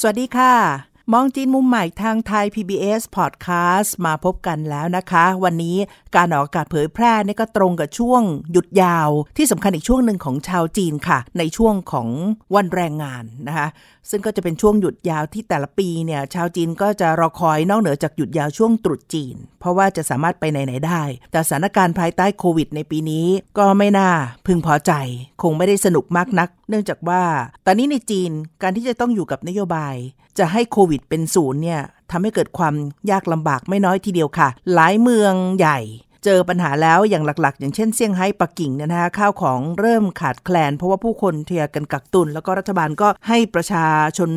สวัสดีค่ะ มองจีนมุมใหม่ทางไทย PBS Podcast มาพบกันแล้วนะคะ วันนี้ การออกอากาศเผยแพร่นี่ก็ตรงกับช่วงหยุดยาวที่สำคัญอีกช่วงหนึ่งของชาวจีนค่ะ ในช่วงของวันแรงงานนะคะซึ่งก็จะเป็นช่วงหยุดยาวที่แต่ละปีเนี่ยชาวจีนก็จะรอคอยนอกเหนือจากหยุดยาวช่วงตรุษจีน เพราะว่าจะสามารถไปไหนๆได้ แต่สถานการณ์ภายใต้โควิดในปีนี้ก็ไม่น่าพึงพอใจ คงไม่ได้สนุกมากนัก เนื่องจากว่า ตอนนี้ในจีนการที่จะต้องอยู่กับนโยบาย จะให้โควิดเป็นศูนย์เนี่ยทำให้เกิดความยากลำบากไม่น้อยทีเดียวค่ะ หลายเมืองใหญ่ เจอปัญหาแล้วอย่างหลักๆ อย่างเช่นเซี่ยงไฮ้ปักกิ่งเนี่ยนะคะข้าวของเริ่มขาดแคลน เพราะว่าผู้คนเทียกันกักตุน แล้วก็รัฐบาลก็ให้ประชาชน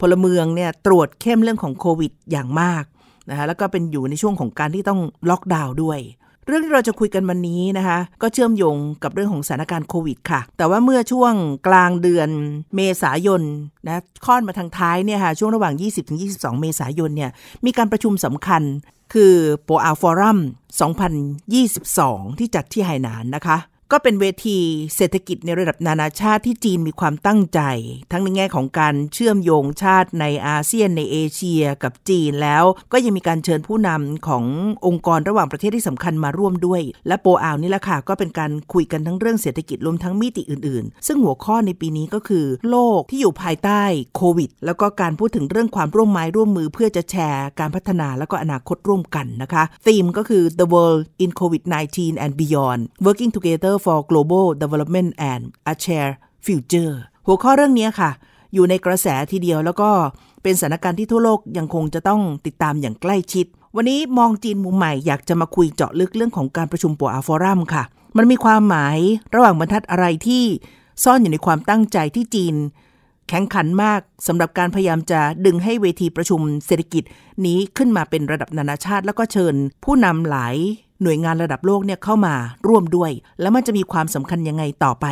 พลเมืองเนี่ยตรวจเข้มเรื่องของโควิดอย่างมากนะคะแล้วก็เป็นอยู่ในช่วงของการที่ต้องล็อกดาวน์ด้วยเรื่องที่เราจะคุยกันวันนี้นะคะ ก็เชื่อมโยงกับเรื่องของสถานการณ์โควิดค่ะ แต่ว่าเมื่อช่วงกลางเดือนเมษายนนะค่อนมาทางท้ายเนี่ยค่ะช่วงระหว่าง 20-22 เมษายนเนี่ยมีการประชุมสำคัญ คือโปอาฟอรัม 2022 ที่จัดที่ไหหนานนะคะ ก็เป็นเวทีเศรษฐกิจในระดับนานาชาติที่จีนมีความตั้งใจ ทั้งในแง่ของการเชื่อมโยงชาติในอาเซียนในเอเชียกับจีนแล้ว ก็ยังมีการเชิญผู้นำขององค์กรระหว่างประเทศที่สำคัญมาร่วมด้วย และโปอาวนี่แหละค่ะก็เป็นการคุยกันทั้งเรื่องเศรษฐกิจรวมทั้งมิติอื่น ๆ ซึ่งหัวข้อในปีนี้ก็คือ โลกที่อยู่ภายใต้โควิด แล้วก็การพูดถึงเรื่องความร่วมไม้ร่วมมือ เพื่อจะแชร์การพัฒนาแล้วก็อนาคตร่วมกันนะคะธีมก็คือ the world in COVID-19 and beyond working together for global development and a shared future หัวข้อเรื่องนี้ค่ะ อยู่ในกระแสทีเดียวแล้วก็เป็นสถานการณ์ที่ทั่วโลกยังคงจะต้องติดตามอย่างใกล้ชิด วันนี้มองจีนมุมใหม่อยากจะมาคุยเจาะลึกเรื่องของการประชุมปัวอาฟอรัมค่ะ มันมีความหมายระหว่างบรรทัดอะไรที่ซ่อนอยู่ในความตั้งใจที่จีน แข็งขันมากสำหรับการพยายามจะดึงให้เวทีประชุมเศรษฐกิจนี้ขึ้นมาเป็นระดับนานาชาติ แล้วก็เชิญผู้นำหลาย หน่วยงานระดับโลกเนี่ยเข้ามาร่วมด้วย แล้วมันจะมีความสำคัญยังไงต่อไป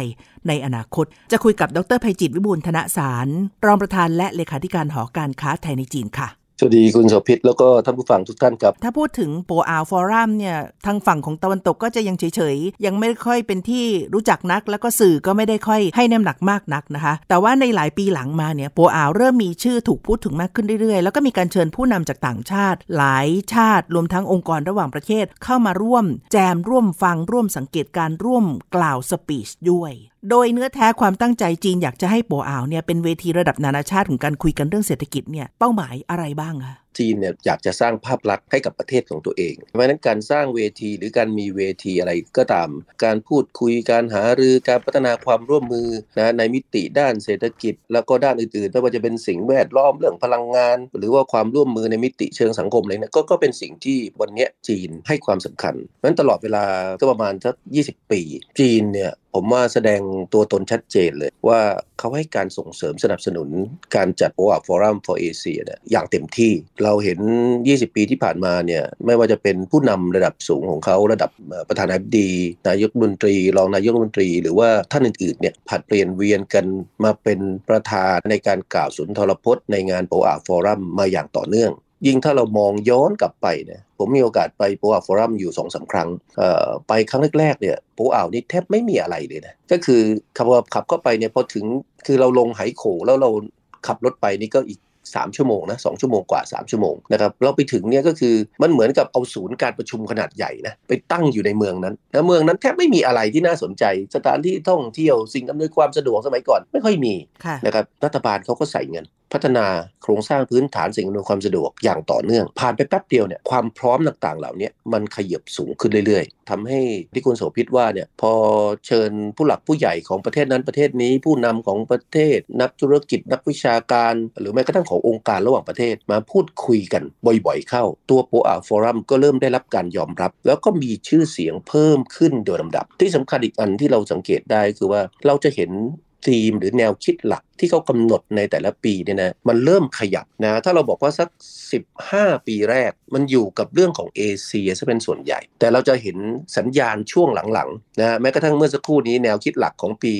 ในอนาคต จะคุยกับดรภัยจิตวิบูลธนสาร รองประธานและเลขาธิการหอการค้าไทยในจีนค่ะ สวัสดีคุณโสภิตแล้วก็ท่านผู้ฟังทุกท่านครับ ถ้าพูดถึงโปอาฟอรัมเนี่ย ทางฝั่งของตะวันตกก็จะยังเฉยๆ ยังไม่ค่อยเป็นที่รู้จักนัก แล้วก็สื่อก็ไม่ได้ค่อยให้น้ำหนักมากนักนะคะ แต่ว่าในหลายปีหลังมาเนี่ยโปอาเริ่มมีชื่อถูกพูดถึงมากขึ้นเรื่อยๆ แล้วก็มีการเชิญผู้นำจากต่างชาติ หลายชาติรวมทั้งองค์กรระหว่างประเทศเข้ามาร่วม แจมร่วมฟังร่วมสังเกตการร่วมกล่าวสปีชด้วย โดยเนื้อแท้ความตั้งใจจีนอยากจะให้ปวอาวเนี่ยเป็นเวทีระดับนานาชาติของการคุยกันเรื่องเศรษฐกิจเนี่ยเป้าหมายอะไรบ้างคะจีนเนี่ยอยากจะสร้างภาพลักษณ์ให้กับประเทศของตัวเอง เพราะฉะนั้นการสร้างเวทีหรือการมีเวทีอะไรก็ตาม การพูดคุยการหารือการพัฒนาความร่วมมือนะในมิติด้านเศรษฐกิจ แล้วก็ด้านอื่นๆไม่ว่าจะเป็นสิ่งแวดล้อมเรื่องพลังงาน หรือว่าความร่วมมือในมิติเชิงสังคมอะไรเนี่ยก็ก็เป็นสิ่งที่วันนี้จีนให้ความสำคัญเพราะฉะนั้นตลอดเวลาก็ประมาณสัก20 ปี จีนเนี่ยผมว่าแสดงตัวตนชัดเจนเลยว่า เขาให้การส่งเสริมสนับสนุนการจัด OAP Forum for Asia เนี่ยอย่างเต็มที่เราเห็น 20 ปีที่ผ่านมาเนี่ยไม่ว่าจะเป็นผู้นำระดับสูงของเขาระดับประธานาธิบดี นายกมนตรี รองนายกมนตรี หรือว่าท่านอื่นๆเนี่ยผัดเปลี่ยนเวียนกันมาเป็นประธานในการกล่าวสุนทรพจน์ในงาน OAP Forum มาอย่างต่อเนื่อง ยิ่งถ้าเรามองย้อนกลับไปเนี่ยผมมีโอกาสไปโปอ่าวฟอรัมอยู่สองสาครั้งไปครั้งแรกๆเนี่ยโปอ่าวนี่แทบไม่มีอะไรเลยนะก็คือขับขับเข้าไปเนี่ยพอถึงคือเราลงไหโขแล้วเราขับรถไปนี่ก็อีก3ชั่วโมงนะสชั่วโมงกว่า 3 ชั่วโมงนะครับเราไปถึงเนี่ยก็คือมันเหมือนกับเอาศูนย์การประชุมขนาดใหญ่นะไปตั้งอยู่ในเมืองนั้นแล้วเมืองนั้นแทบไม่มีอะไรที่น่าสนใจ สถานที่ท่องเที่ยวสิ่งอำนวยความสะดวกสมัยก่อนไม่ค่อยมีนะครับรัฐบาลเขาก็ใส่เงิน พัฒนาโครงสร้างพื้นฐานสิ่งอำนวยความสะดวกอย่างต่อเนื่อง ผ่านไปแป๊บเดียวเนี่ยความพร้อมต่างๆ เหล่านี้มันขยับสูงขึ้นเรื่อยๆทำให้ที่คุณโสภิตว่าเนี่ยพอเชิญผู้หลักผู้ใหญ่ของประเทศนั้นประเทศนี้ผู้นำของประเทศ นักธุรกิจนักวิชาการ หรือแม้กระทั่งขององค์การระหว่างประเทศมาพูดคุยกันบ่อยๆ เข้า ตัวโปอาฟอรัมก็เริ่มได้รับการยอมรับ แล้วก็มีชื่อเสียงเพิ่มขึ้นโดยลำดับ ที่สำคัญอีกอันที่เราสังเกตได้คือว่าเราจะเห็น ธีมหรือแนวคิดหลักที่เขากำหนดในแต่ละปีเนี่ยนะมันเริ่มขยับนะถ้าเราบอกว่าสัก 15 ปีแรก มันอยู่กับเรื่องของเอเชียซะเป็นส่วนใหญ่ แต่เราจะเห็นสัญญาณช่วงหลังๆนะแม้กระทั่งเมื่อสักครู่นี้แนวคิดหลักของปี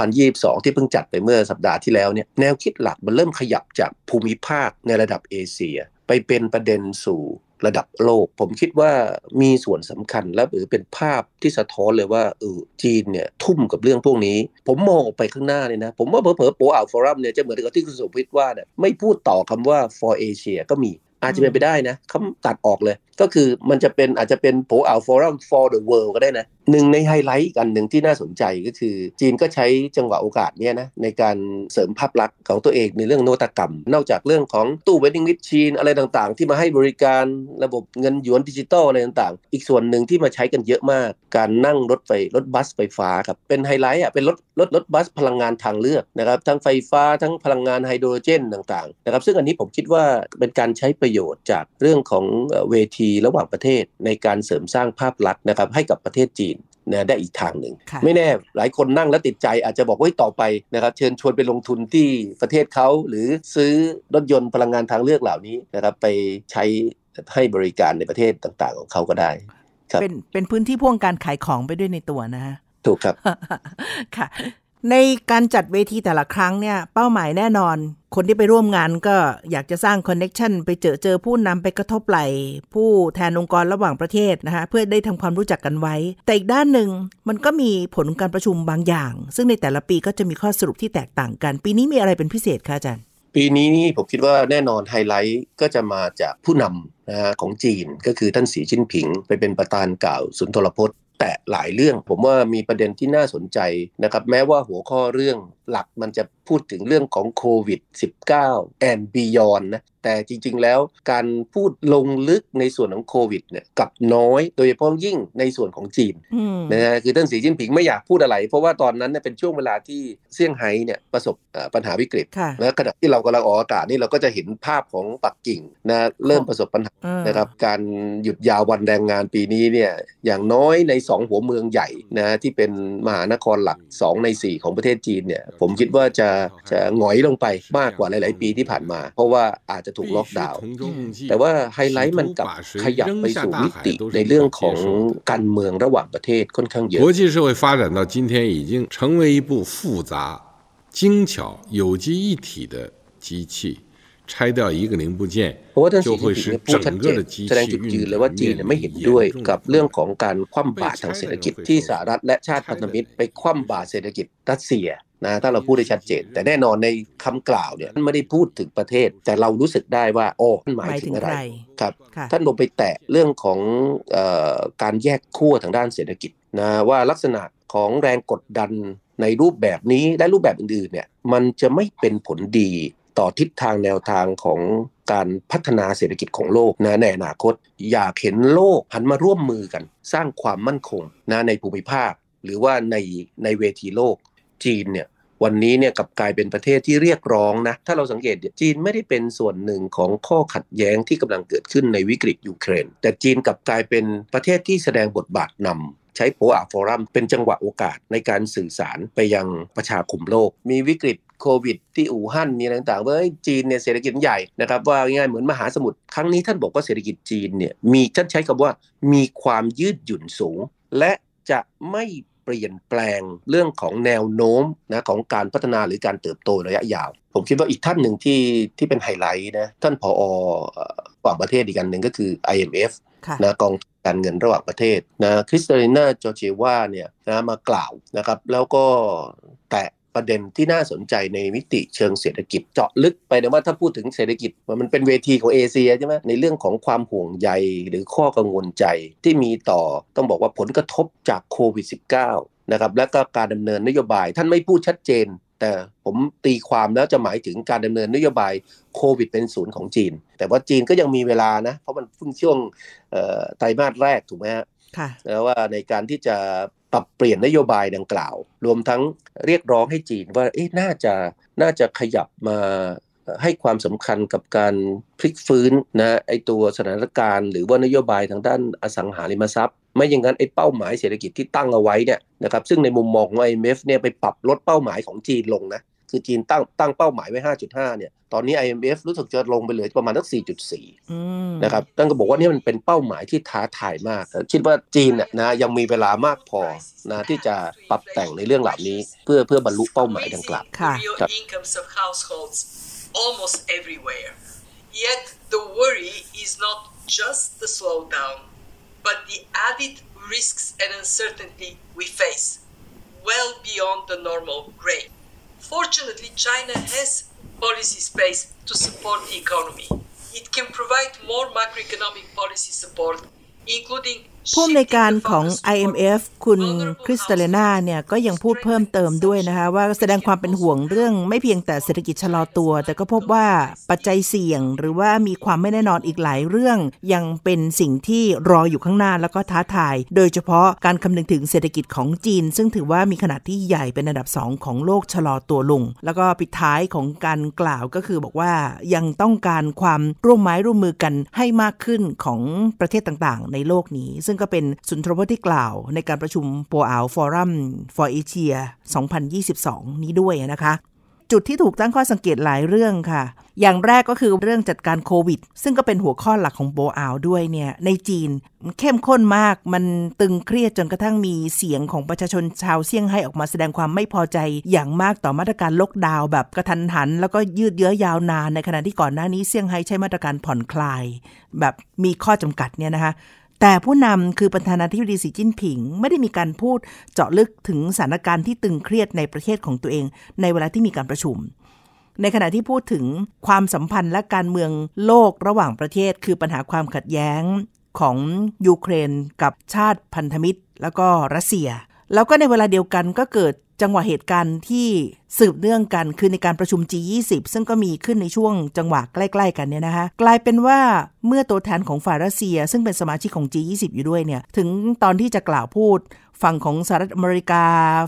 2022 ที่เพิ่งจัดไปเมื่อสัปดาห์ที่แล้วเนี่ยแนวคิดหลักมันเริ่มขยับจากภูมิภาคในระดับเอเชีย ไปเป็นประเด็นสู่ ระดับโลก ผมคิดว่ามีส่วนสำคัญและหรือเป็นภาพที่สะท้อนเลยว่าเออจีนเนี่ยทุ่มกับเรื่องพวกนี้ ผมมองออกไปข้างหน้าเนี่ยนะ ผมว่าเผลอๆโปอ่าว forum เนี่ยจะเหมือนกับที่คุณสุพิทว่าเนี่ยไม่พูดต่อคำว่า for Asia ก็มีอาจจะเป็นไปได้นะเขาตัดออกเลย ก็คือมันจะเป็นอาจจะเป็นโปอ่าว forum for the world ก็ได้นะหนึ่งในไฮไลท์อีกอันหนึ่งที่น่าสนใจก็คือ จีนก็ใช้จังหวะโอกาสเนี้ยนะในการเสริมภาพลักษณ์ของตัวเองในเรื่องนวัตกรรม นอกจากเรื่องของตู้ vending machine อะไรต่างๆ ที่มาให้บริการระบบเงินหยวนดิจิตอลอะไรต่างๆ อีกส่วนหนึ่งที่มาใช้กันเยอะมาก การนั่งรถไฟรถบัสไฟฟ้าครับเป็นไฮไลท์อะเป็นรถรถรถบัสพลังงานทางเลือกนะครับทั้งไฟฟ้าทั้งพลังงานไฮโดรเจนต่างๆนะครับซึ่งอันนี้ผมคิดว่าเป็นการใช้ประโยชน์จากเรื่องของเวทีระหว่างประเทศ ในการเสริมสร้างภาพลักษณ์นะครับให้กับประเทศจีน นะได้อีกทางหนึ่งค่ะไม่แน่หลายคนนั่งแล้วติดใจอาจจะบอกว่าเฮ้ยต่อไปนะครับเชิญชวนไปลงทุนที่ประเทศเขาหรือซื้อรถยนต์พลังงานทางเลือกเหล่านี้นะครับไปใช้ให้บริการในประเทศต่างๆ ของเขาก็ได้ครับเป็นเป็นพื้นที่พ่วงการขายของไปด้วยในตัวนะฮะถูกครับค่ะ ในการจัดเวทีแต่ละครั้งเนี่ยเป้าหมายแน่นอน คนที่ไปร่วมงานก็อยากจะสร้างคอนเน็ชันไปเจอเจอผู้นำไปกระทบไหล ผู้แทนองค์กรระหว่างประเทศนะคะเพื่อได้ทำความรู้จักกันไว้ แต่อีกด้านหนึ่งมันก็มีผลการประชุมบางอย่าง ซึ่งในแต่ละปีก็จะมีข้อสรุปที่แตกต่างกัน ปีนี้มีอะไรเป็นพิเศษคะอาจารย์ปีนี้นี่ผมคิดว่าแน่นอนไฮไลท์ก็จะมาจากผู้นำนะฮะของจีนก็คือท่านสีจิ้นผิง ไปเป็นประธานกล่าวสุนทรพจน์ แต่หลายเรื่อง ผมว่ามีประเด็นที่น่าสนใจนะครับ แม้ว่าหัวข้อเรื่องหลักมันจะพูดถึงเรื่องของโควิด -19 and beyond นะ แต่จริงๆแล้วการพูดลงลึกในส่วนของโควิดเนี่ยกลับน้อย โดยเฉพาะยิ่งในส่วนของจีนอืมนะฮะคือท่านสีจิ้นผิงไม่อยากพูดอะไร เพราะว่าตอนนั้นเนี่ยเป็นช่วงเวลาที่เซี่ยงไฮ้เนี่ยประสบเอ่อปัญหาวิกฤตค่ะและขณะที่เรากำลังออกอากาศนี่เราก็จะเห็นภาพของปักกิ่งนะเริ่มประสบปัญหาเออนะครับการหยุดยาววันแรงงานปีนี้เนี่ยอย่างน้อยใน 2 หัวเมืองใหญ่นะที่เป็นมหานครหลัก 2 ใน 4 ของประเทศจีนเนี่ยผมคิดว่าจะจะหงอยลงไปมากกว่าหลาย ๆ ปีที่ผ่านมา เพราะว่าอาจจะถูกล็อกดาวน์ แต่ว่าไฮไลท์มันกลับขยับไปสู่มิติในเรื่องของการเมืองระหว่างประเทศค่อนข้างเยอะ 国际社会发展到今天，已经成为一部复杂、精巧、有机一体的机器。拆掉一个零部件 เพราะว่าท่าน 就 สี 会 จิ้นผิง 使 เนี่ยพูดชัด 整 เจ 个 น 的机 แสดง 器 จุดยืน 运 เลยว่า 转 จีน 面 เนี่ยไม่เห็น 临 ด้วย 严重 กับ 的 เรื่องของการคว่ำบาตรทางเศรษฐกิจที่สหรัฐและชาติพันธมิตร ไปคว่ำบาตรเศรษฐกิจรัสเซีย นะถ้าเราพูดได้ชัดเจน แต่แน่นอนในคำกล่าวเนี่ยท่านไม่ได้พูดถึงประเทศ แต่เรารู้สึกได้ว่าโอ้ท่านหมายหมายถึถึงงอะไรใครครับค่ะท่านลงไปแตะเรื่องของเออการแยกขั้วทางด้านเศรษฐกิจนะว่าลักษณะของแรงกดดันในรูปแบบนี้และรูปแบบอื่นๆเนี่ยมันจะไม่เป็นผลดีต่อทิศทางแนวทางของการพัฒนาเศรษฐกิจของโลกนะในอนาคต อยากเห็นโลกหันมาร่วมมือกัน สร้างความมั่นคงนะในภูมิภาค หรือว่าในในเวทีโลกจีนเนี่ย วันนี้เนี่ยกับกลายเป็นประเทศที่เรียกร้องนะถ้าเราสังเกตจีนไม่ได้เป็นส่วนหนึ่งของข้อขัดแย้งที่กำลังเกิดขึ้นในวิกฤตยูเครน แต่จีนกับกลายเป็นประเทศที่แสดงบทบาทนำใช้โปอาฟอรัมเป็นจังหวะโอกาสในการสื่อสารไปยังประชาคมโลก มีวิกฤตโควิดที่อู่ฮั่นมีอะไรต่างๆว่าเอ้ยจีนเนี่ยเศรษฐกิจใหญ่นะครับว่าง่ายๆเหมือนมหาสมุทรครั้งนี้ท่านบอกว่าเศรษฐกิจจีนเนี่ยมีท่านใช้คำว่ามีความยืดหยุ่นสูง และจะไม่ เปลี่ยนแปลงเรื่องของแนวโน้มนะของการพัฒนาหรือการเติบโตระยะยาว ผมคิดว่าอีกท่านหนึ่งที่ที่เป็นไฮไลท์นะท่านผอเอ่อต่างประเทศอีกอันหนึ่งก็คือ IMF ค่ะนะกองทุนการเงินระหว่างประเทศนะคริสตาลินาจอร์เจวาเนี่ยนะมากล่าวนะครับแล้วก็แตะ ประเด็นที่น่าสนใจในมิติเชิงเศรษฐกิจเจาะลึกไปนะว่าถ้าพูดถึงเศรษฐกิจมันเป็นเวทีของเอเชียใช่ไหมในเรื่องของความห่วงใยหรือข้อกังวลใจที่มีต่อต้องบอกว่าผลกระทบจากโควิด -19 นะครับและก็การดำเนินนโยบายท่านไม่พูดชัดเจน แต่ผมตีความแล้วจะหมายถึงการดำเนินนโยบายโควิดเป็นศูนย์ของจีน แต่ว่าจีนก็ยังมีเวลานะเพราะมันเพิ่งช่วงเอ่อไตรมาสแรกถูกไหมฮะค่ะนะว่าในการที่จะ ปรับเปลี่ยนนโยบายดังกล่าว รวมทั้งเรียกร้องให้จีนว่าเอ๊ะน่าจะน่าจะขยับมาให้ความสำคัญกับการพลิกฟื้นนะไอตัวสถานการณ์ หรือว่านโยบายทางด้านอสังหาริมทรัพย์ ไม่อย่างนั้นไอ้เป้าหมายเศรษฐกิจที่ตั้งเอาไว้เนี่ยนะครับซึ่งในมุมมองของ IMF เนี่ยไปปรับลดเป้าหมายของจีนลงนะ คือจีนตั้งตั้งเป้าหมายไว้ 5.5 เนี่ย ตอนนี้ IMF รู้สึกจะลงไปเหลือประมาณสัก 4.4 นะครับตั้งก็บอกว่านี่มันเป็นเป้าหมายที่ท้าทายมาก คิดว่าจีนเนี่ยนะยังมีเวลามากพอนะที่จะปรับแต่งในเรื่องเหล่านี้ เพื่อเพื่อบรรลุเป้าหมายดังกล่าวค่ะครับ incomes of households almost everywhere. Yet the worry is not just the slowdown, but the added risks and uncertainty we face, well beyond the normal rate. Fortunately, China has policy space to support the economy. It can provide more macroeconomic policy support, including ผู้อำนวยการของ IMF คุณคริสตาเลนาเนี่ยก็ยังพูดเพิ่มเติมด้วยนะคะว่าแสดงความเป็นห่วงเรื่องไม่เพียงแต่เศรษฐกิจชะลอตัว แต่ก็พบว่าปัจจัยเสี่ยง หรือว่ามีความไม่แน่นอนอีกหลายเรื่อง ยังเป็นสิ่งที่รออยู่ข้างหน้าแล้วก็ท้าทาย โดยเฉพาะการคำนึงถึงเศรษฐกิจของจีน ซึ่งถือว่ามีขนาดที่ใหญ่เป็นอันดับสองของโลกชะลอตัวลง แล้วก็ปิดท้ายของการกล่าวก็คือบอกว่ายังต้องการความร่วมไม้ร่วมมือกันให้มากขึ้นของประเทศต่างๆ ในโลกนี้ซึ่งึ่งก็เป็นสุนทรพจน์ที่กล่าว ในการประชุมโปอาฟอรัม for Asia 2022 นี้ด้วยนะคะจุดที่ถูกตั้งข้อสังเกตหลายเรื่องค่ะ อย่างแรกก็คือเรื่องจัดการโควิด ซึ่งก็เป็นหัวข้อหลักของโปอาวด้วยเนี่ย ในจีนเข้มข้นมาก มันตึงเครียดจนกระทั่งมีเสียงของประชาชนชาวเซี่ยงไฮ้ออกมาแสดงความไม่พอใจ อย่างมากต่อมาตรการล็อกดาวน์แบบกระทันหัน แล้วก็ยืดเยื้อยาวนาน ในขณะที่ก่อนหน้านี้เซี่ยงไฮ้ใช้มาตรการผ่อนคลาย แบบมีข้อจำกัดเนี่ยนะคะ แต่ผู้นำคือประธานาธิบดีสีจิ้นผิง ไม่ได้มีการพูดเจาะลึกถึงสถานการณ์ที่ตึงเครียดในประเทศของตัวเอง ในเวลาที่มีการประชุม ในขณะที่พูดถึงความสัมพันธ์และการเมืองโลกระหว่างประเทศ คือปัญหาความขัดแย้งของยูเครนกับชาติพันธมิตร แล้วก็รัสเซีย แล้วก็ในเวลาเดียวกันก็เกิด จังหวะเหตุการณ์ที่สืบเนื่องกันคือในการประชุม G20 ซึ่งก็มีขึ้นในช่วงจังหวะใกล้ ๆ กันเนี่ยนะคะกลายเป็นว่าเมื่อตัวแทนของฝ่ายรัสเซีย ซึ่งเป็นสมาชิกของ G20 อยู่ด้วยเนี่ยถึงตอนที่จะกล่าวพูด ฝั่งของสหรัฐอเมริกา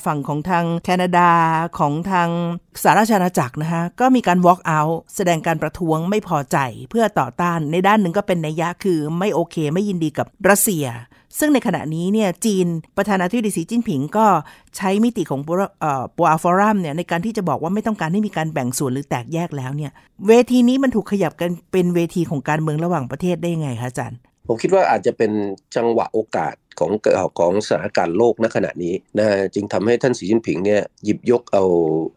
ฝั่งของทางแคนาดาของทางสหราชอาณาจักรนะคะก็มีการ walk out แสดงการประท้วงไม่พอใจเพื่อต่อต้านในด้านหนึ่งก็เป็นนัยยะคือไม่โอเคไม่ยินดีกับรัสเซีย ซึ่งในขณะนี้เนี่ยจีนประธานาธิบดีสีจิ้นผิงก็ใช้มิติของปัวอาฟอรัมเนี่ยในการที่จะบอกว่าไม่ต้องการให้มีการแบ่งส่วนหรือแตกแยกแล้วเนี่ยเวทีนี้มันถูกขยับกันเป็นเวทีของการเมืองระหว่างประเทศได้ยังไงคะอาจารย์ผมคิดว่าอาจจะเป็นจังหวะโอกาสของของสถานการณ์โลกณขณะนี้นะจึงทำให้ท่านสีจิ้นผิงเนี่ยหยิบยกเอา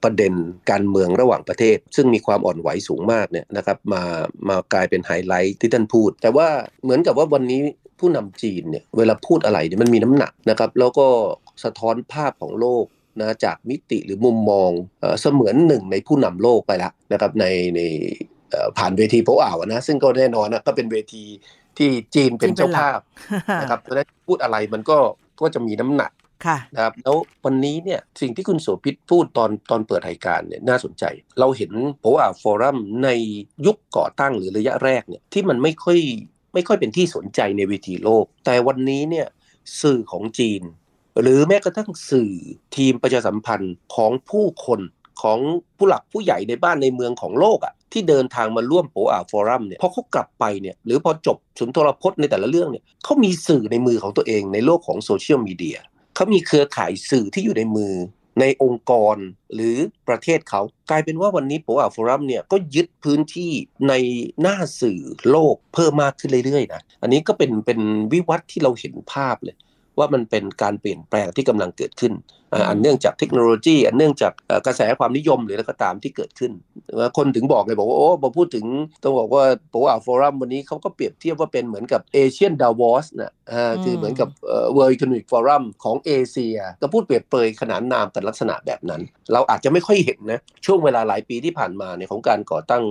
ประเด็นการเมืองระหว่างประเทศ ซึ่งมีความอ่อนไหวสูงมากเนี่ยนะครับมามากลายเป็นไฮไลท์ที่ท่านพูด แต่ว่าเหมือนกับว่าวันนี้ ผู้นำจีนเนี่ยเวลาพูดอะไรเนี่ยมันมีน้ำหนักนะครับ แล้วก็สะท้อนภาพของโลกนะจากมิติหรือมุมมองเเสมือนหนึ่งในผู้นำโลกไปแล้วนะครับในในเอ่อผ่านเวทีโปอ่าวนะซึ่งก็แน่นอนนะก็เป็นเวทีที่จีนเป็นเจ้าภาพนะครับเพราะฉะนั้นพูดอะไรมันก็ก็จะมีน้ำหนักค่ะนะครับแล้ววันนี้เนี่ยสิ่งที่คุณโสภิตพูดตอนตอนเปิดรายการเนี่ยน่าสนใจ เราเห็นโปอาฟอรัมในยุคก่อตั้งหรือระยะแรกเนี่ยที่มันไม่ค่อย ไม่ค่อยเป็นที่สนใจในเวทีโลก แต่วันนี้เนี่ยสื่อของจีน หรือแม้กระทั่งสื่อทีมประชาสัมพันธ์ของผู้คนของผู้หลักผู้ใหญ่ในบ้านในเมืองของโลกอะ่ะที่เดินทางมาร่วมโปอ่าว forum เนี่ยพอเขากลับไปเนี่ยหรือพอจบสุนทรพจน์ในแต่ละเรื่องเนี่ยเขามีสื่อในมือของตัวเองในโลกของโซเชียลมีเดียเขามีเครือข่ายสื่อที่อยู่ในมือ ในองค์กรหรือประเทศเขา กลายเป็นว่าวันนี้โปอ่าว forum เนี่ยก็ยึดพื้นที่ในหน้าสื่อโลกเพิ่มมากขึ้นเรื่อยๆนะอันนี้ก็เป็นเป็นวิวัฒน์ที่เราเห็นภาพเลย ว่ามันเป็นการเปลี่ยนแปลงที่กำลังเกิดขึ้น อ่าอันเนื่องจากเทคโนโลยี อันเนื่องจากเอ่อกระแสความนิยมหรืออะไรก็ตามที่เกิดขึ้นว่าคนถึงบอกเลยบอกว่าโอ้พอพูดถึงต้องบอกว่าโปอ่าว forum วันนี้เขาก็เปรียบเทียบว่าเป็นเหมือนกับ Asian ดาวอสนะอ่าคือเหมือนกับเอ่อ World Economic Forum ของเอเชีย ก็พูดเปรียบเปรยขนานนามกันลักษณะแบบนั้น เราอาจจะไม่ค่อยเห็นนะ ช่วงเวลาหลายปีที่ผ่านมาเนี่ยของการก่อตั้ง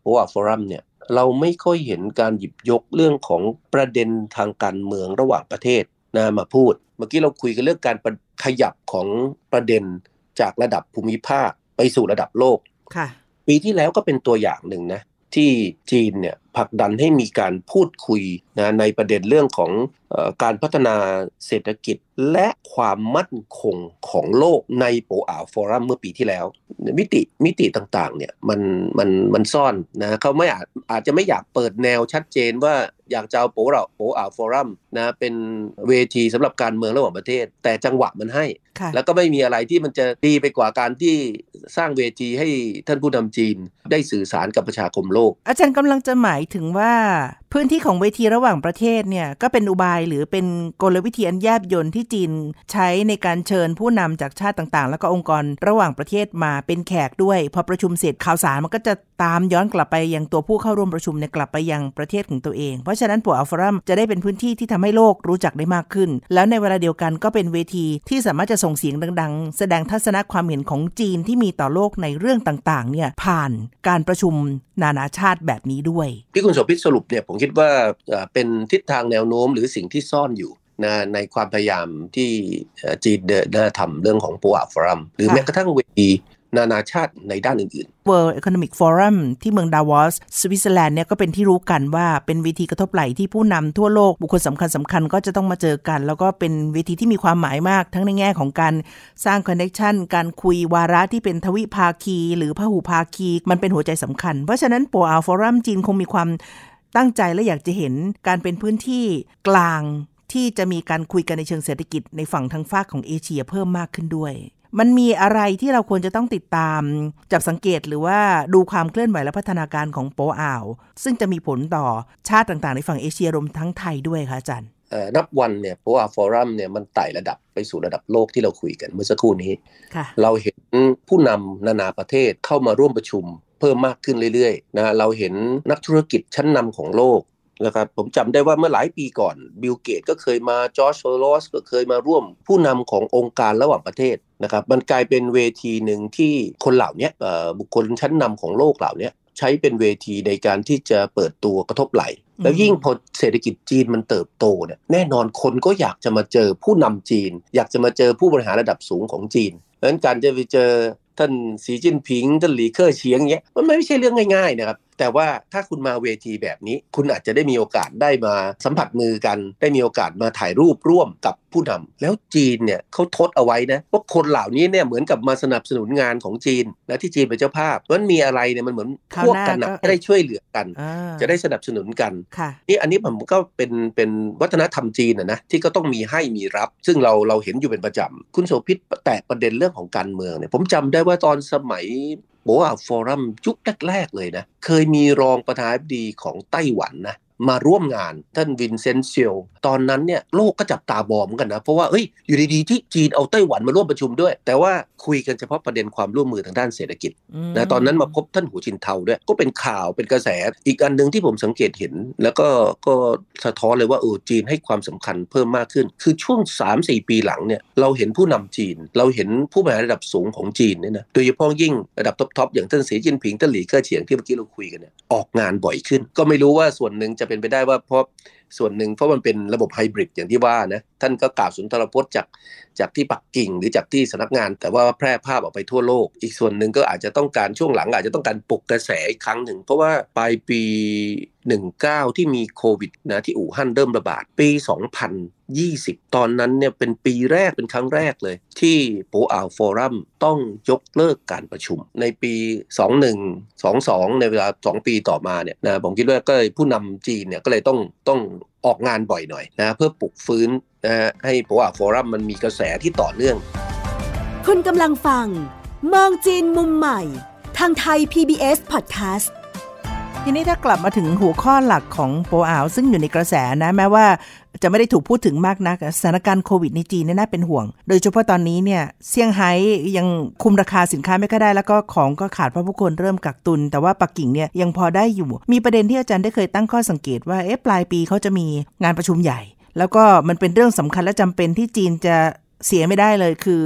โปอ่าว forum เนี่ยเราไม่ค่อยเห็นการหยิบยกเรื่องของประเด็นทางการเมืองระหว่างประเทศ นะมาพูด เมื่อกี้เราคุยกันเรื่องการประขยับของประเด็นจากระดับภูมิภาคไปสู่ระดับโลกค่ะปีที่แล้วก็เป็นตัวอย่างหนึ่งนะที่จีนเนี่ยผลักดันให้มีการพูดคุยนะในประเด็นเรื่องของ การพัฒนาเศรษฐกิจและความมั่นคงของโลกในโปอาฟอรัมเมื่อปีที่แล้ว มิติมิติต่างๆเนี่ยมันมันมันซ่อนนะเขาไม่อาจอาจจะไม่อยากเปิดแนวชัดเจนว่าอยากจะเอาโปเราโปอาฟอรัมนะเป็นเวทีสำหรับการเมืองระหว่างประเทศ แต่จังหวะมันให้ แล้วก็ไม่มีอะไรที่มันจะดีไปกว่าการที่สร้างเวทีให้ท่านผู้นำจีน ได้สื่อสารกับประชาคมโลก อาจารย์กำลังจะหมายถึงว่าพื้นที่ของเวทีระหว่างประเทศเนี่ยก็เป็นอุบายหรือเป็นกลวิธีอันแยบยนที่จีนใช้ในการเชิญผู้นำจากชาติต่างๆ แล้วก็องค์กรระหว่างประเทศมาเป็นแขกด้วย พอประชุมเสร็จข่าวสารมันก็จะตามย้อนกลับไปยังตัวผู้เข้าร่วมประชุมเนี่ยกลับไปยังประเทศของตัวเอง เพราะฉะนั้นปัวอัลฟรัมจะได้เป็นพื้นที่ที่ทำให้โลกรู้จักได้มากขึ้น แล้วในเวลาเดียวกันก็เป็นเวทีที่สามารถจะส่งเสียงดังๆ แสดงทัศนคความเห็นของจีนที่มีต่อโลกในเรื่องต่างๆเนี่ยผ่านการประชุมนานาชาติแบบนี้ด้วย ที่คุณสมพิษสรุปเนี่ยผมคิดว่าเป็นทิศทางแนวโน้มหรือสิ่งที่ซ่อนอยู่นะในความพยายามที่จีนเดินทำเรื่องของปัวฟอรัมหรือแม้กระทั่งเวทีนานาชาติในด้านอื่นๆ World Economic Forum ที่เมืองดาวอสสวิตเซอร์แลนด์เนี่ยก็เป็นที่รู้กันว่าเป็นเวทีกระทบไหล่ที่ผู้นำทั่วโลกบุคคลสำคัญสำคัญก็จะต้องมาเจอกัน แล้วก็เป็นเวทีที่มีความหมายมาก ทั้งในแง่ของการสร้าง connection การคุยวาระที่เป็นทวิภาคี หรือพหุภาคี มันเป็นหัวใจสำคัญ เพราะฉะนั้นโปอ่าว forum จีนคงมีความ ตั้งใจและอยากจะเห็นการเป็นพื้นที่กลางที่จะมีการคุยกันในเชิงเศรษฐกิจในฝั่งทางฟากของเอเชียเพิ่มมากขึ้นด้วย มันมีอะไรที่เราควรจะต้องติดตาม จับสังเกตหรือว่าดูความเคลื่อนไหวและพัฒนาการของโปอ่าว ซึ่งจะมีผลต่อชาติต่างๆ ในฝั่งเอเชียรวมทั้งไทยด้วยคะอาจารย์ นับวันเนี่ยโปอ่าว forum เนี่ยมันไต่ระดับไปสู่ระดับโลกที่เราคุยกันเมื่อสักครู่นี้ เราเห็นผู้นำนานาประเทศเข้ามาร่วมประชุมเพิ่มมากขึ้นเรื่อยๆนะเราเห็นนักธุรกิจชั้นนำของโลกนะครับผมจำได้ว่าเมื่อหลายปีก่อนบิลเกตส์ก็เคยมาจอร์จโซรอสก็เคยมาร่วมผู้นำขององค์การระหว่างประเทศนะครับมันกลายเป็นเวทีหนึ่งที่คนเหล่านี้บุคคลชั้นนำของโลกเหล่านี้ ใช้เป็นเวทีในการที่จะเปิดตัวกระทบไหล แล้วยิ่งพอเศรษฐกิจจีนมันเติบโตเนี่ยแน่นอนคนก็อยากจะมาเจอผู้นำจีน อยากจะมาเจอผู้บริหารระดับสูงของจีนเพราะฉะนั้นการจะไปเจอท่านสีจิ้นผิงท่านหลีเค่อเฉียงเงี้ยมันไม่ใช่เรื่องง่ายๆนะครับ แต่ว่าถ้าคุณมาเวทีแบบนี้ คุณอาจจะได้มีโอกาสได้มาสัมผัสมือกัน ได้มีโอกาสมาถ่ายรูปร่วมกับผู้นำแล้วจีนเนี่ยเขาทดเอาไว้นะว่าคนเหล่านี้เนี่ยเหมือนกับมาสนับสนุนงานของจีนและที่จีนเป็นเจ้าภาพมันมีอะไรเนี่ยมันเหมือนพวกกันนะจะได้ช่วยเหลือกัน จะได้สนับสนุนกันนี่อันนี้ผมก็เป็นเป็นวัฒนธรรมจีนนะนะที่ก็ต้องมีให้มีรับ ซึ่งเราเราเห็นอยู่เป็นประจำคุณโสภิตแตะประเด็นเรื่องของการเมืองเนี่ยผมจำได้ว่าตอนสมัยโบอกว่าฟอรัมยุคแรกๆเลยนะ เคยมีรองประธานาธิบดีของไต้หวันนะ มาร่วมงานท่านวินเซนเซียลตอนนั้นเนี่ยโลกก็จับตาบอมกันนะ เพราะว่าเอ้ยอยู่ดีๆที่จีนเอาไต้หวันมาร่วมประชุมด้วย แต่ว่าคุยกันเฉพาะประเด็นความร่วมมือทางด้านเศรษฐกิจนะตอนนั้นมาพบท่านหูจินเทาด้วย ก็เป็นข่าวเป็นกระแส อีกอันหนึ่งที่ผมสังเกตเห็น แล้วก็ก็สะท้อนเลยว่าเออจีนให้ความสำคัญเพิ่มมากขึ้น คือช่วง 3-4 ปีหลังเนี่ยเราเห็นผู้นำจีน เราเห็นผู้บริหารระดับสูงของจีนเนี่ยนะโดยเฉพาะยิ่งระดับ top ๆอย่างท่านสีจิ้นผิงท่านหลี่เค่อเฉียงที่เมื่อกี้เราคุยกันเนี่ยออกงานบ่อยขึ้น ก็ไม่รู้ว่าส่วนหนึ่งจะเป็นไปได้ว่าเพราะส่วนหนึ่งเพราะมันเป็นระบบไฮบริดอย่างที่ว่านะท่านก็กล่าวสุนทรพจน์จากจากที่ปักกิ่งหรือจากที่สำนักงาน แต่ว่าแพร่ภาพออกไปทั่วโลก อีกส่วนหนึ่งก็อาจจะต้องการช่วงหลังอาจจะต้องการปลุกกระแสอีกครั้งหนึ่ง เพราะว่าปลายปี 19 ที่มีโควิดนะที่อู่ฮั่นเริ่มระบาดปี 2020 ตอนนั้นเนี่ยเป็นปีแรกเป็นครั้งแรกเลย ที่โปอาฟอรัมต้องยกเลิกการประชุม ในปี 21 22 ในเวลา 2 ปีต่อมาเนี่ยนะผมคิดว่าก็ผู้นำจีนเนี่ยก็เลยต้องต้องออกงานบ่อยหน่อยนะเพื่อปลุกฟื้นนะให้โปอาฟอรัมมันมีกระแสที่ต่อเนื่อง คุณกำลังฟังมองจีนมุมใหม่ ทางไทย PBS Podcast ทีนี้ถ้ากลับมาถึงหัวข้อหลักของโปอ่าวซึ่งอยู่ในกระแสนะแม้ว่าจะไม่ได้ถูกพูดถึงมากนักสถานการณ์โควิดในจีนน่าเป็นห่วง โดยเฉพาะตอนนี้เนี่ยเซี่ยงไฮ้ยังคุมราคาสินค้าไม่ค่อยได้ แล้วก็ของก็ขาดเพราะผู้คนเริ่มกักตุน แต่ว่าปักกิ่งเนี่ยยังพอได้อยู่ มีประเด็นที่อาจารย์ได้เคยตั้งข้อสังเกตว่าเอ๊ะปลายปีเขาจะมีงานประชุมใหญ่แล้วก็มันเป็นเรื่องสำคัญและจำเป็นที่จีนจะ เสียไม่ได้เลยคือ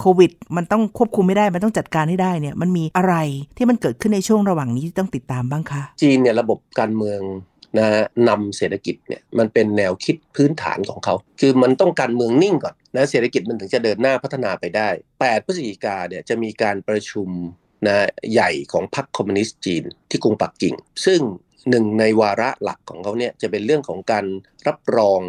โควิด มันต้องควบคุมไม่ได้ มันต้องจัดการให้ได้เนี่ยมันมีอะไรที่มันเกิดขึ้นในช่วงระหว่างนี้ที่ต้องติดตามบ้างคะ จีนเนี่ยระบบการเมืองนะนำเศรษฐกิจเนี่ยมันเป็นแนวคิดพื้นฐานของเขา คือมันต้องการเมืองนิ่งก่อนนะเศรษฐกิจมันถึงจะเดินหน้าพัฒนาไปได้ 8 พฤศจิกาเนี่ยจะมีการประชุมนะใหญ่ของพรรคคอมมิวนิสต์จีนที่กรุงปักกิ่ง ซึ่ง หนึ่งในวาระหลักของเขาเนี่ยจะเป็นเรื่องของการรับรอง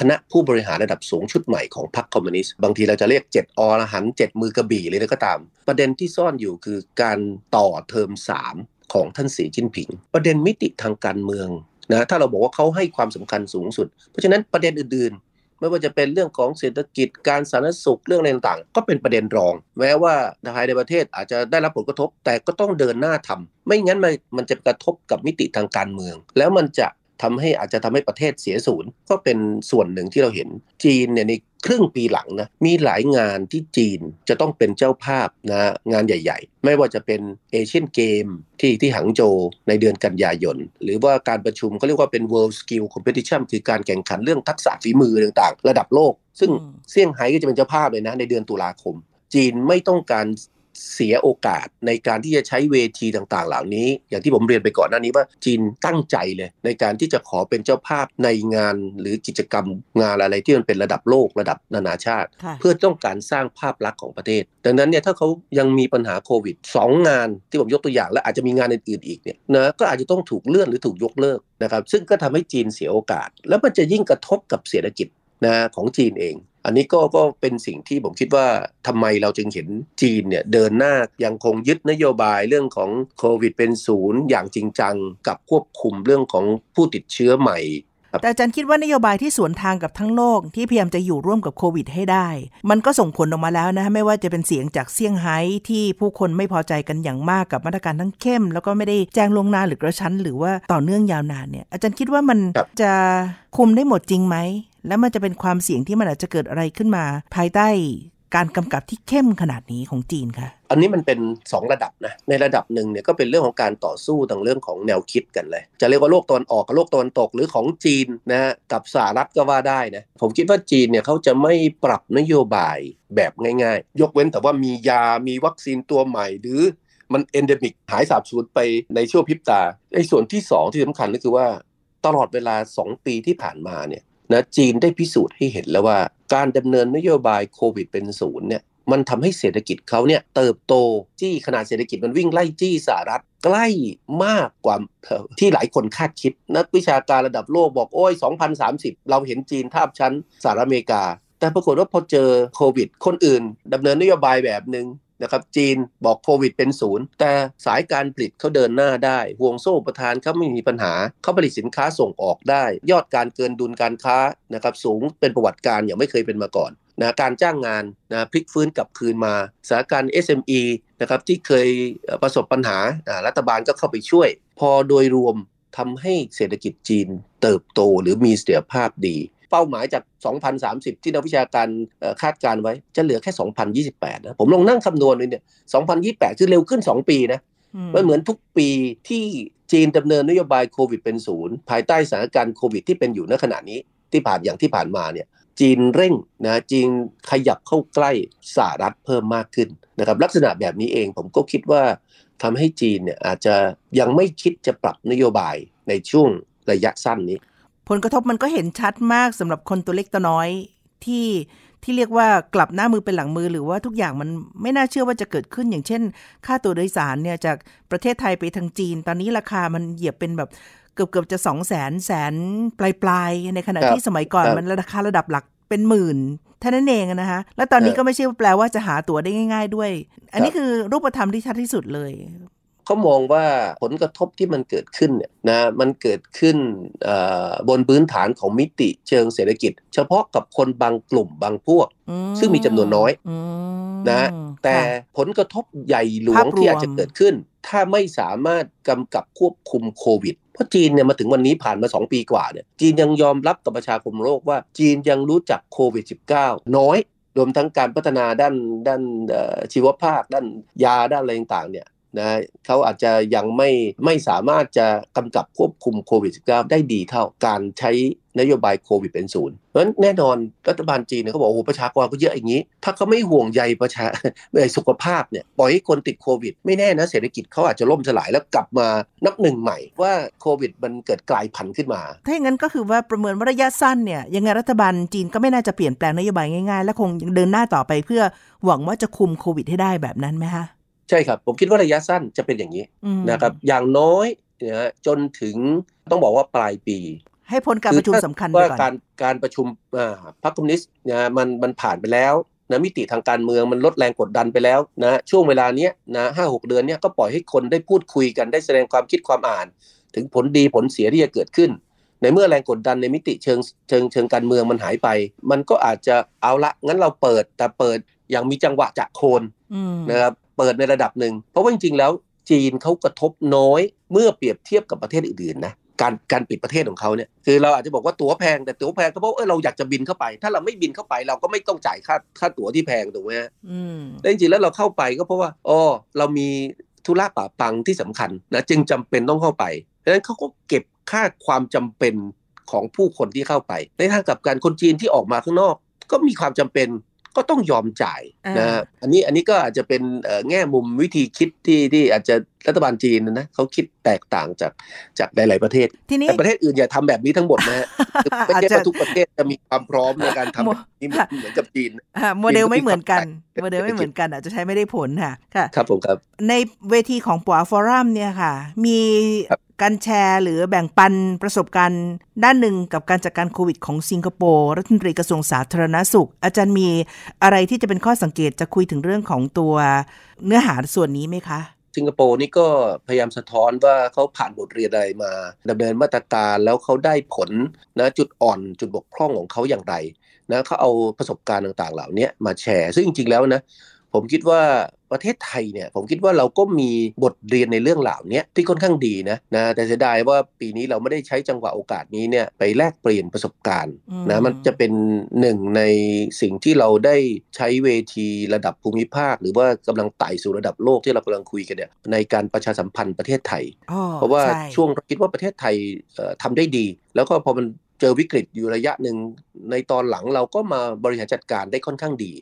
คณะผู้บริหารระดับสูงชุดใหม่ของพรรคคอมมิวนิสต์บางทีเราจะเรียกเจ็ดอรหันเจ็ดมือกระบี่เลยก็ตาม ประเด็นที่ซ่อนอยู่คือการต่อเทอมสามของท่านสีจิ้นผิง ประเด็นมิติทางการเมืองนะถ้าเราบอกว่าเขาให้ความสำคัญสูงสุด เพราะฉะนั้นประเด็นอื่นๆ ไม่ว่าจะเป็นเรื่องของเศรษฐกิจการสาธารณสุขเรื่องอะไรต่างๆ ก็เป็นประเด็นรอง แม้ว่าภายในประเทศอาจจะได้รับผลกระทบ แต่ก็ต้องเดินหน้าทำไม่งั้นมันมันจะกระทบกับมิติทางการเมือง แล้วมันจะทำให้อาจจะทำให้ประเทศเสียศูนย์ก็เป็นส่วนหนึ่งที่เราเห็นจีนเนี่ยใน ครึ่งปีหลังนะมีหลายงานที่จีนจะต้องเป็นเจ้าภาพนะงานใหญ่ ๆ ไม่ว่าจะเป็นเอเชียนเกมที่ที่หังโจวในเดือนกันยายน หรือว่าการประชุมเขาเรียกว่าเป็น World Skill Competition คือการแข่งขันเรื่องทักษะฝีมือต่างๆ ระดับโลก ซึ่งอืมเซี่ยงไฮ้ก็จะเป็นเจ้าภาพเลยนะในเดือนตุลาคม จีนไม่ต้องการ เสียโอกาสในการที่จะใช้เวทีต่างๆ เหล่านี้ อย่างที่ผมเรียนไปก่อนหน้านี้ว่าจีนตั้งใจเลย ในการที่จะขอเป็นเจ้าภาพในงานหรือกิจกรรมงานอะไรที่มันเป็นระดับโลกระดับนานาชาติค่ะเพื่อต้องการสร้างภาพลักษณ์ของประเทศ ดังนั้นเนี่ยถ้าเขายังมีปัญหาโควิด 2 งานที่ผมยกตัวอย่าง และอาจจะมีงานอื่นๆอีกเนี่ยนะก็อาจจะต้องถูกเลื่อนหรือถูกยกเลิกนะครับซึ่งก็ทำให้จีนเสียโอกาส แล้วมันจะยิ่งกระทบกับเศรษฐกิจนะของจีนเอง อันนี้ก็ก็เป็นสิ่งที่ผมคิดว่าทำไมเราจึงเห็นจีนเนี่ยเดินหน้ายังคงยึดนโยบายเรื่องของโควิดเป็นศูนย์อย่างจริงจังกับควบคุมเรื่องของผู้ติดเชื้อใหม่แต่อาจารย์คิดว่านโยบายที่สวนทางกับทั้งโลกที่พยายามจะอยู่ร่วมกับโควิดให้ได้ มันก็ส่งผลออกมาแล้วนะไม่ว่าจะเป็นเสียงจากเซี่ยงไฮ้ที่ผู้คนไม่พอใจกันอย่างมากกับมาตรการทั้งเข้ม แล้วก็ไม่ได้แจ้งลงหน้าหรือกระชั้น หรือว่าต่อเนื่องยาวนานเนี่ยอาจารย์คิดว่ามันจะคุมได้หมดจริงไหม แล้วมันจะเป็นความเสี่ยงที่มันอาจจะเกิดอะไรขึ้นมา ภายใต้การกำกับที่เข้มขนาดนี้ของจีนคะอันนี้มันเป็น 2 ระดับนะ ในระดับหนึ่งเนี่ยก็เป็นเรื่องของการต่อสู้ทางเรื่องของแนวคิดกันเลย จะเรียกว่าโลกตะวันออกกับโลกตะวันตกหรือของจีนนะฮะกับสหรัฐก็ว่าได้นะ ผมคิดว่าจีนเนี่ยเขาจะไม่ปรับนโยบายแบบง่ายๆ ยกเว้นแต่ว่ามียา มีวัคซีนตัวใหม่หรือมัน endemic หายสาบสูญไปในช่วงพริบตาไอ้ส่วนที่ 2 ที่สำคัญก็คือว่าตลอดเวลา 2 ปีที่ผ่านมาเนี่ย นะจีนได้พิสูจน์ให้เห็นแล้วว่า การดำเนินนโยบายโควิดเป็นศูนย์เนี่ยมันทำให้เศรษฐกิจเขาเนี่ยเติบโตจี้ขนาดเศรษฐกิจมันวิ่งไล่จี้สหรัฐใกล้มากกว่าที่หลายคนคาดคิด นักวิชาการระดับโลกบอกโอ้ย 2030 เราเห็นจีนทาบชั้นสหรัฐอเมริกา แต่ปรากฏว่าพอเจอโควิด คนอื่นดำเนินนโยบายแบบหนึ่ง นะครับจีนบอกโควิดเป็นศูนย์แต่สายการผลิตเขาเดินหน้าได้ห่วงโซ่ประทานเขาไม่มีปัญหาเขาผลิตสินค้าส่งออกได้ ยอดการเกินดุลการค้านะครับสูงเป็นประวัติการอย่างไม่เคยเป็นมาก่อนนะการจ้างงานนะพลิกฟื้นกลับคืนมาสถานการณ์ SME นะครับที่เคยประสบปัญหาอ่ารัฐบาลก็เข้าไปช่วย พอโดยรวมทำให้เศรษฐกิจจีนเติบโตหรือมีเสถียรภาพดี เป้าหมายจาก 2030 ที่นักวิชาการเอ่อคาดการไว้จะเหลือแค่ 2028 นะ ผมลองนั่งคำนวณเลยเนี่ย 2028 คือเร็วขึ้น 2 ปีนะมันเหมือนทุกปีที่จีนดำเนินนโยบายโควิดเป็นศูนย์ภายใต้สถานการณ์โควิดที่เป็นอยู่ณขณะนี้ที่ผ่านอย่างที่ผ่านมาเนี่ยจีนเร่งนะจีนขยับเข้าใกล้สหรัฐเพิ่มมากขึ้นนะครับลักษณะแบบนี้เองผมก็คิดว่าทำให้จีนเนี่ยอาจจะยังไม่คิดจะปรับนโยบายในช่วงระยะสั้นนี้ ผลกระทบมันก็เห็นชัดมากสำหรับคนตัวเล็กตัวน้อยที่ที่เรียกว่ากลับหน้ามือเป็นหลังมือหรือว่าทุกอย่างมันไม่น่าเชื่อว่าจะเกิดขึ้นอย่างเช่น ค่าตัวโดยสารเนี่ยจากประเทศไทยไปทางจีน ตอนนี้ราคามันเหยียบเป็นแบบเกือบเกือบจะสองแสนแสนปลายปลายๆในขณะที่สมัยก่อนมันราคาระดับหลักเป็นหมื่นเท่านั้นเองนะคะแล้วตอนนี้ก็ไม่ใช่แปลว่าจะหาตั๋วได้ง่าย ๆ ด้วย อันนี้คือรูปธรรมที่ชัดที่สุดเลย เขามองว่าผลกระทบที่มันเกิดขึ้นเนี่ยนะมันเกิดขึ้นเอ่อบนพื้นฐานของมิติเชิงเศรษฐกิจ เฉพาะกับคนบางกลุ่มบางพวกอืซึ่งมีจำนวนน้อยอืมนะแต่ค่ะผลกระทบใหญ่หลวภางพรวมที่อาจจะเกิดขึ้น ถ้าไม่สามารถกำกับควบคุมโควิดเพราะจีนเนี่ยมาถึงวันนี้ผ่านมา 2 ปีกว่าเนี่ยจีนยังยอมรับกับประชาคมโลกว่าจีนยังรู้จักโควิด -19 น้อยรวมทั้งการพัฒนาด้านด้านเอ่อชีวภาคด้านยาด้านอะไรต่างๆเนี่ย นะเขาอาจจะยังไม่ไม่สามารถจะกำกับควบคุมโควิด -19 ได้ดีเท่าการใช้นโยบายโควิดเป็นศูนย์เพราะฉะนั้นแน่นอนรัฐบาลจีนเขาบอกโอ้โหประชากรก็เยอะอย่างนี้ ถ้าเขาไม่ห่วงใยประชาในสุขภาพเนี่ยปล่อยให้คนติดโควิด ไม่แน่นะเศรษฐกิจเขาอาจจะล่มสลายแล้วกลับมานับหนึ่งใหม่ว่าโควิดมันเกิดกลายพันธุ์ขึ้นมา ถ้าอย่างนั้นก็คือว่าประเมินว่าระยะสั้นเนี่ยยังไงรัฐบาลจีนก็ไม่น่าจะเปลี่ยนแปลงนโยบายง่ายๆ และคงยังเดินหน้าต่อไปเพื่อหวังว่าจะคุมโควิดให้ได้แบบนั้นไหมคะ ใช่ครับ ผมคิดว่าระยะสั้นจะเป็นอย่างนี้อืมนะครับอย่างน้อยนะฮะจนถึงต้องบอกว่าปลายปี ให้พ้นการประชุมสำคัญไปว่าก่อนการการประชุมอ่าพรรคคอมมิวนิสต์นะมันมันผ่านไปแล้วนะมิติทางการเมืองมันลดแรงกดดันไปแล้วนะช่วงเวลาเนี้ยนะห้าหกเดือนเนี้ยก็ปล่อยให้คนได้พูดคุยกันได้แสดงความคิดความอ่าน ถึงผลดีผลเสียที่จะเกิดขึ้น ในเมื่อแรงกดดันในมิติเชิงเชิงเชิงการเมืองมันหายไป มันก็อาจจะเอาละงั้นเราเปิดแต่เปิดอย่างมีจังหวะจะโคนอืมนะครับ เปิดในระดับหนึ่ง เพราะว่าจริงๆแล้วจีนเขากระทบน้อยเมื่อเปรียบเทียบกับประเทศอื่นๆนะการการปิดประเทศของเขาเนี่ยคือเราอาจจะบอกว่าตั๋วแพงแต่ตั๋วแพงก็เพราะเออเราอยากจะบินเข้าไป ถ้าเราไม่บินเข้าไปเราก็ไม่ต้องจ่ายค่าค่าตั๋วที่แพงถูกไหมฮะอืมแต่จริงๆแล้วเราเข้าไปก็เพราะว่าอ๋อเรามีธุระป่าปังที่สำคัญนะจึงจำเป็นต้องเข้าไปดังนั้นเขาก็เก็บค่าความจำเป็นของผู้คนที่เข้าไป ในทางกลับการคนจีนที่ออกมาข้างนอก ก็มีความจำเป็น ก็ต้องยอมจ่ายนะอ่าอันนี้อันนี้ก็อาจจะเป็นเอ่อแง่มุมวิธีคิดที่ที่อาจจะรัฐบาลจีนนะเขาคิดแตกต่างจากจากหลาย ๆ ประเทศทีนี้แต่ประเทศอื่นอย่าทำแบบนี้ทั้งหมดนะฮะคือไม่อาจใช่จะว่าทุกประเทศจะมีความพร้อมในการทำแบบนี้เหมือนเหมือนกับจีนอ่าโมเดลไม่เหมือนกันเป็นโมเดลไม่เหมือนกันอาจจะใช้ไม่ได้ผลค่ะค่ะ ครับผมครับ ในเวทีของปัวฟอรัมเนี่ยค่ะ มีครับ การแชร์ หรือแบ่งปันประสบการณ์ด้านหนึ่งกับการจัดการโควิดของสิงคโปร์รัฐมนตรีกระทรวงสาธารณสุข อาจารย์มีอะไรที่จะเป็นข้อสังเกตจะคุยถึงเรื่องของตัวเนื้อหาส่วนนี้ไหมคะสิงคโปร์นี่ก็พยายามสะท้อนว่าเขาผ่านบทเรียนอะไรมาดำเนินมาตรการแล้วเขาได้ผลนะจุดอ่อนจุดบกพร่องของเขาอย่างไรนะเขาเอาประสบการณ์ต่างๆ เหล่านี้มาแชร์ ซึ่งจริงๆแล้วนะผมคิดว่า ประเทศไทยเนี่ยผมคิดว่าเราก็มีบทเรียนในเรื่องเหล่านี้ที่ค่อนข้างดีนะนะแต่เสียดายว่าปีนี้เราไม่ได้ใช้จังหวะโอกาสนี้เนี่ยไปแลกเปลี่ยนประสบการณ์อืมนะมันจะเป็นหนึ่งในสิ่งที่เราได้ใช้เวทีระดับภูมิภาค หรือว่ากำลังไต่สู่ระดับโลกที่เรากำลังคุยกันเนี่ยในการประชาสัมพันธ์ประเทศไทยอ๋อเพราะว่าใช่ช่วงคิดว่าประเทศไทยเอ่อทำได้ดี แล้วก็พอมันเจอวิกฤตอยู่ระยะหนึ่งในตอนหลังเราก็มาบริหารจัดการได้ค่อนข้างดี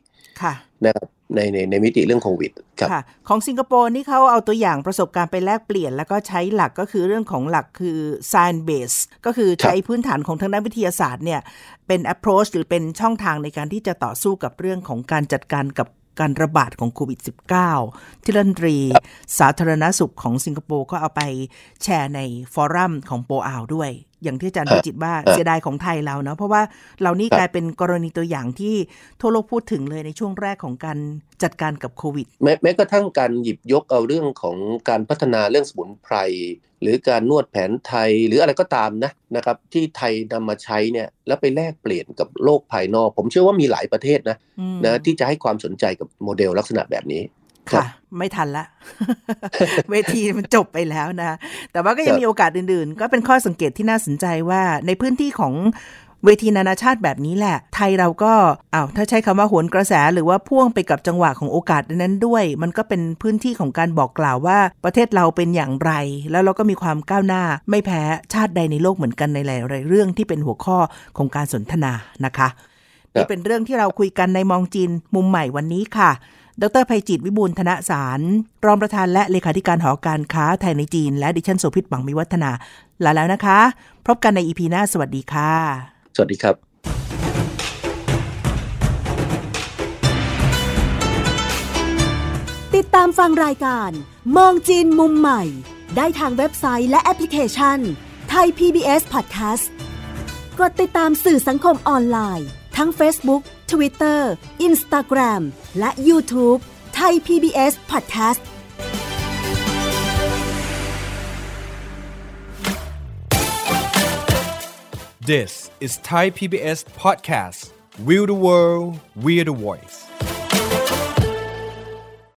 ค่ะนะครับ ในในในมิติเรื่องโควิดครับค่ะของสิงคโปร์นี่เขาเอาตัวอย่างประสบการณ์ไปแลกเปลี่ยน แล้วก็ใช้หลักก็คือเรื่องของหลักคือ science base ก็คือใช้พื้นฐานของทางด้านวิทยาศาสตร์เนี่ยเป็น approach หรือเป็นช่องทางในการที่จะต่อสู้กับเรื่องของการจัดการกับการระบาดของโควิด -19 ที่รัฐมนตรี สาธารณสุขของสิงคโปร์ก็เอาไปแชร์ในฟอรัมของโปอาวด้วย อย่างที่อาจารย์ครับพิจิตรว่าครับเสียดายของไทยเราเนาะเพราะว่าเรานี่ครับกลายเป็นกรณีตัวอย่างที่ทั่วโลกพูดถึงเลยในช่วงแรกของการจัดการกับโควิด แม้แม้กระทั่งการหยิบยกเอาเรื่องของการพัฒนาเรื่องสมุนไพรหรือการนวดแผนไทยหรืออะไรก็ตามนะนะครับที่ไทยนำมาใช้เนี่ยแล้วไปแลกเปลี่ยนกับโลกภายนอก ผมเชื่อว่ามีหลายประเทศนะอืมนะที่จะให้ความสนใจกับโมเดลลักษณะแบบนี้ ครัค่ะบไม่ทันละ เวทีมันจบไปแล้วนะ แต่ว่าก็ยังครับมีโอกาสอื่นๆ ก็เป็นข้อสังเกตที่น่าสนใจว่าในพื้นที่ของเวทีนานาชาติแบบนี้แหละ ไทยเราก็อ้าวถ้าใช้คำว่าโหวนกระแสหรือว่าพ่วงไปกับจังหวะของโอกาสนั้นด้วย มันก็เป็นพื้นที่ของการบอกกล่าวว่าประเทศเราเป็นอย่างไร แล้วเราก็มีความก้าวหน้า ไม่แพ้ชาติใดในโลกเหมือนกันในหลายๆเรื่องที่เป็นหัวข้อของการสนทนานะคะนี่เป็นเรื่องที่เราคุยกันในมองจีนมุมใหม่วันนี้ค่ะ ดรภัยจิตวิบูลย์ธนสาร รองประธานและเลขาธิการหอการค้าไทยในจีน และดิฉันโสภิตบังมิวัฒนาลาแล้วนะคะ พบกันในอีพีหน้าสวัสดีค่ะ สวัสดีครับติดตามฟังรายการ มองจีนมุมใหม่ ได้ทางเว็บไซต์และแอปพลิเคชันไทย PBS Podcast กดติดตามสื่อสังคมออนไลน์ ทั้ง Facebook Twitter Instagram และ YouTube ไทย PBS Podcast This is Thai PBS Podcast. We the world, we the voice.